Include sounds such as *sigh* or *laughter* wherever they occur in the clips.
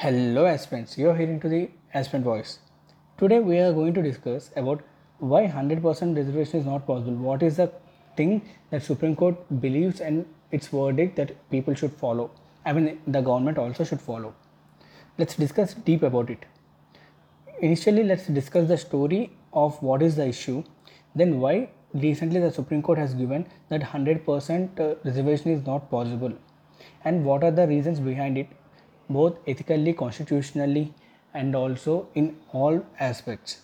Hello aspirants, you are hearing to the aspirant voice. Today we are going to discuss about why 100% reservation is not possible. What is the thing that Supreme Court believes and its verdict that people should follow. I mean the government also should follow. Let's discuss deep about it. Initially let's discuss the story of what is the issue, then why recently the Supreme Court has given that 100% uh, reservation is not possible and what are the reasons behind it both ethically, constitutionally, and also in all aspects.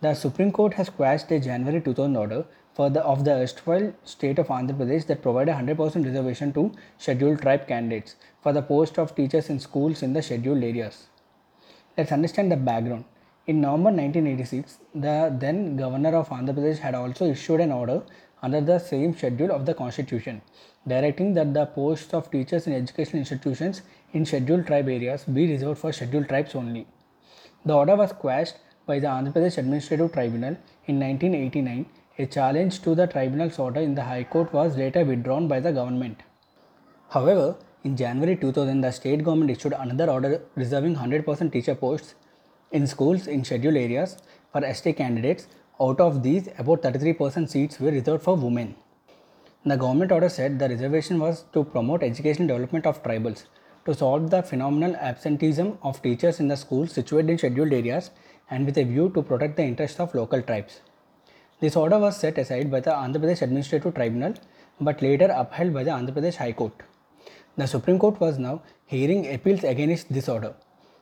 The Supreme Court has quashed a January 2000 order for the of the erstwhile state of Andhra Pradesh that provided 100% reservation to scheduled tribe candidates for the post of teachers in schools in the scheduled areas. Let's understand the background. In November 1986, the then governor of Andhra Pradesh had also issued an order under the same schedule of the constitution, directing that the posts of teachers in educational institutions in scheduled tribe areas be reserved for scheduled tribes only. The order was quashed by the Andhra Pradesh Administrative Tribunal in 1989. A challenge to the tribunal's order in the High Court was later withdrawn by the government. However, in January 2000, the state government issued another order reserving 100% teacher posts in schools in scheduled areas for ST candidates. Out of these, about 33% seats were reserved for women. The government order said the reservation was to promote educational development of tribals, to solve the phenomenal absenteeism of teachers in the schools situated in scheduled areas, and with a view to protect the interests of local tribes. This order was set aside by the Andhra Pradesh Administrative Tribunal but later upheld by the Andhra Pradesh High Court. The Supreme Court was now hearing appeals against this order.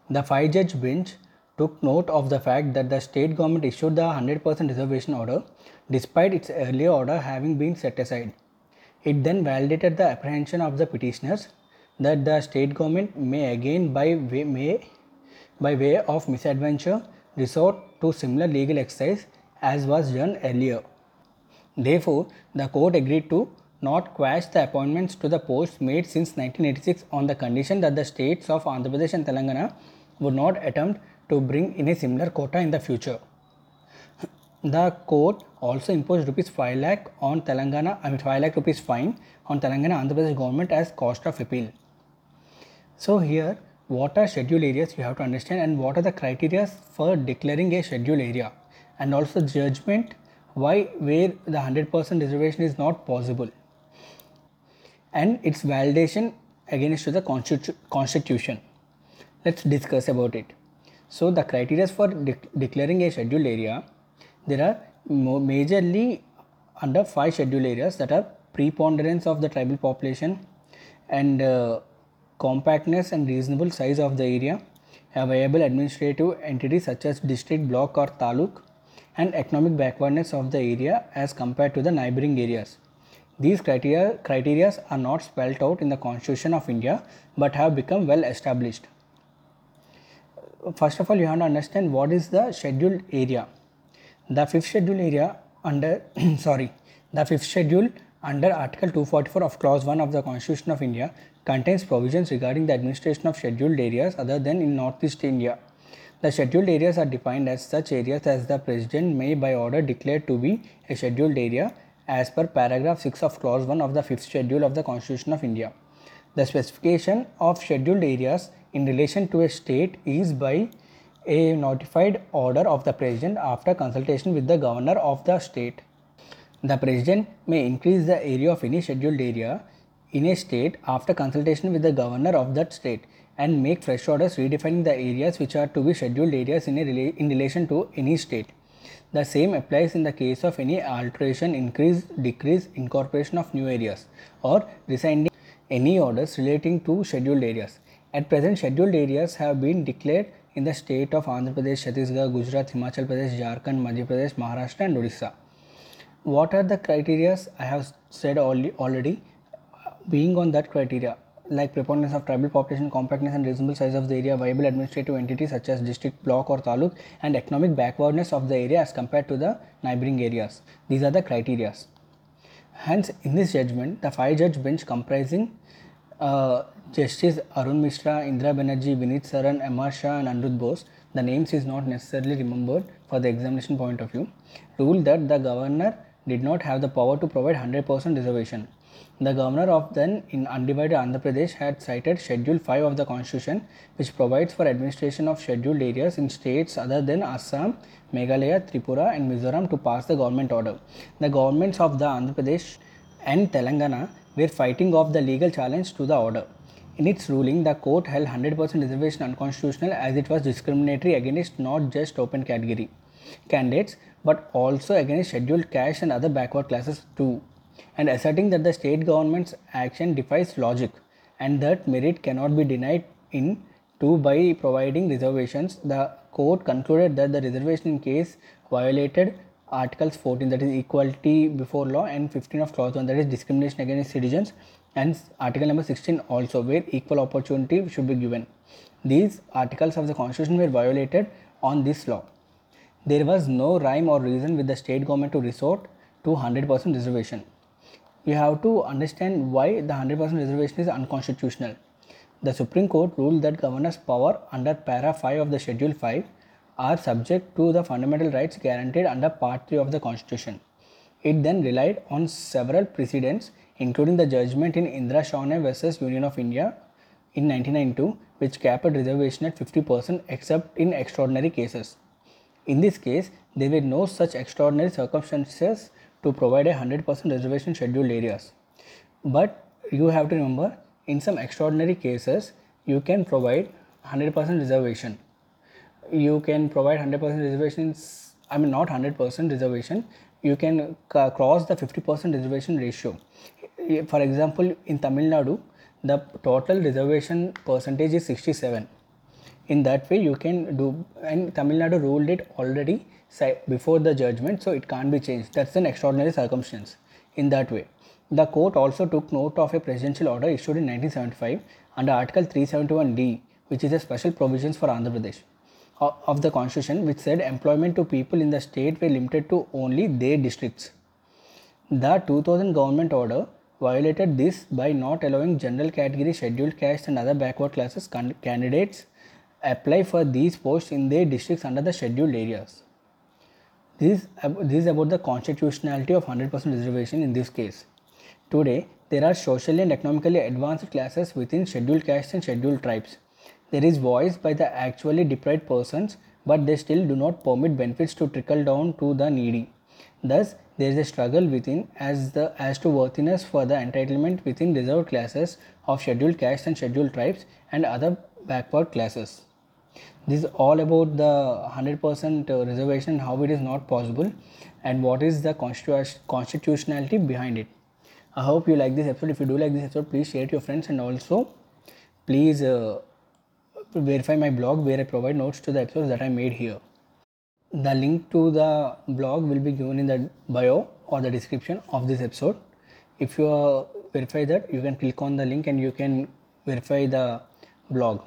The five judge bench took note of the fact that the state government issued the 100% reservation order despite its earlier order having been set aside. It then validated the apprehension of the petitioners that the state government may again by way, may, by way of misadventure resort to similar legal exercise as was done earlier. Therefore, the court agreed to not quash the appointments to the posts made since 1986 on the condition that the states of Andhra Pradesh and Telangana would not attempt to bring in a similar quota in the future. The court also imposed rupees 5 lakh on Telangana, I mean 5 lakh rupees fine on Telangana Andhra Pradesh government as cost of appeal. So here what are scheduled areas you have to understand and what are the criteria for declaring a scheduled area? And also judgment why where the 100% reservation is not possible. And its validation against the constitu- constitution. Let's discuss about it. So the criteria for de- declaring a scheduled area there are majorly under five scheduled areas that are preponderance of the tribal population and uh, compactness and reasonable size of the area a viable administrative entity such as district block or taluk and economic backwardness of the area as compared to the neighboring areas. These criteria criterias are not spelled out in the constitution of india but have become well established. First of all you have to understand what is the scheduled area. The fifth scheduled area under *clears throat* sorry the fifth schedule under article 244 of clause 1 of the constitution of india contains provisions regarding the administration of scheduled areas other than in northeast india the scheduled areas are defined as such areas as the president may by order declare to be a scheduled area as per paragraph 6 of clause 1 of the fifth schedule of the constitution of india the specification of scheduled areas in relation to a state is by a notified order of the president after consultation with the governor of the state. The president may increase the area of any scheduled area in a state after consultation with the governor of that state and make fresh orders redefining the areas which are to be scheduled areas in, a rela- in relation to any state. The same applies in the case of any alteration, increase, decrease, incorporation of new areas or rescinding any orders relating to scheduled areas. At present, scheduled areas have been declared in the state of Andhra Pradesh, Chhattisgarh, Gujarat, Himachal Pradesh, Jharkhand, Madhya Pradesh, Maharashtra, and Odisha. What are the criteria? I have said already. Being on that criteria, like preponderance of tribal population, compactness and reasonable size of the area, viable administrative entities such as district, block, or taluk, and economic backwardness of the area as compared to the neighboring areas. These are the criteria. Hence, in this judgment, the five judge bench comprising uh, Justice Arun Mishra, Indra Banerjee, Vinit Saran, Amar Shah, and Anirudh Bose, the names is not necessarily remembered for the examination point of view, ruled that the governor did not have the power to provide 100% reservation. The governor of then in undivided Andhra Pradesh had cited Schedule 5 of the Constitution, which provides for administration of scheduled areas in states other than Assam, Meghalaya, Tripura, and Mizoram to pass the government order. The governments of the Andhra Pradesh and Telangana were fighting off the legal challenge to the order. In its ruling, the court held 100% reservation unconstitutional as it was discriminatory against not just open category candidates but also against scheduled caste and other backward classes too and asserting that the state government's action defies logic and that merit cannot be denied in to by providing reservations. The court concluded that the reservation case violated articles 14 that is equality before law and 15 of clause 1 that is discrimination against citizens and article number 16 also where equal opportunity should be given. These articles of the constitution were violated on this law there was no rhyme or reason with the state government to resort to 100% reservation you have to understand why the 100% reservation is unconstitutional. The Supreme Court ruled that governor's power under para 5 of the Schedule 5 are subject to the fundamental rights guaranteed under Part 3 of the Constitution. It then relied on several precedents, including the judgment in Indra Sawhney versus Union of India in 1992, which capped reservation at 50% except in extraordinary cases. In this case, there were no such extraordinary circumstances to provide a 100% reservation scheduled areas. But you have to remember in some extraordinary cases you can provide 100% reservation. You can provide 100% reservations, I mean not 100% reservation, you can cross the 50% reservation ratio. For example, in Tamil Nadu, the total reservation percentage is 67. In that way, you can do, and Tamil Nadu ruled it already before the judgment, so it can't be changed. That's an extraordinary circumstance in that way. The court also took note of a presidential order issued in 1975 under Article 371D, which is a special provisions for Andhra Pradesh of the constitution, which said employment to people in the state were limited to only their districts. The 2000 government order violated this by not allowing general category, scheduled caste, and other backward classes candidates apply for these posts in their districts under the scheduled areas. This, this is about the constitutionality of 100% reservation in this case. Today, there are socially and economically advanced classes within scheduled castes and scheduled tribes. There is voice by the actually deprived persons, but they still do not permit benefits to trickle down to the needy. Thus, there is a struggle within as the as to worthiness for the entitlement within reserved classes of scheduled castes and scheduled tribes and other backward classes. This is all about the 100% uh, reservation, how it is not possible, and what is the constitutionality behind it. I hope you like this episode. If you do like this episode, please share it to your friends and also please uh, verify my blog where I provide notes to the episodes that I made here. The link to the blog will be given in the bio or the description of this episode. If you uh, verify that, you can click on the link and you can verify the blog.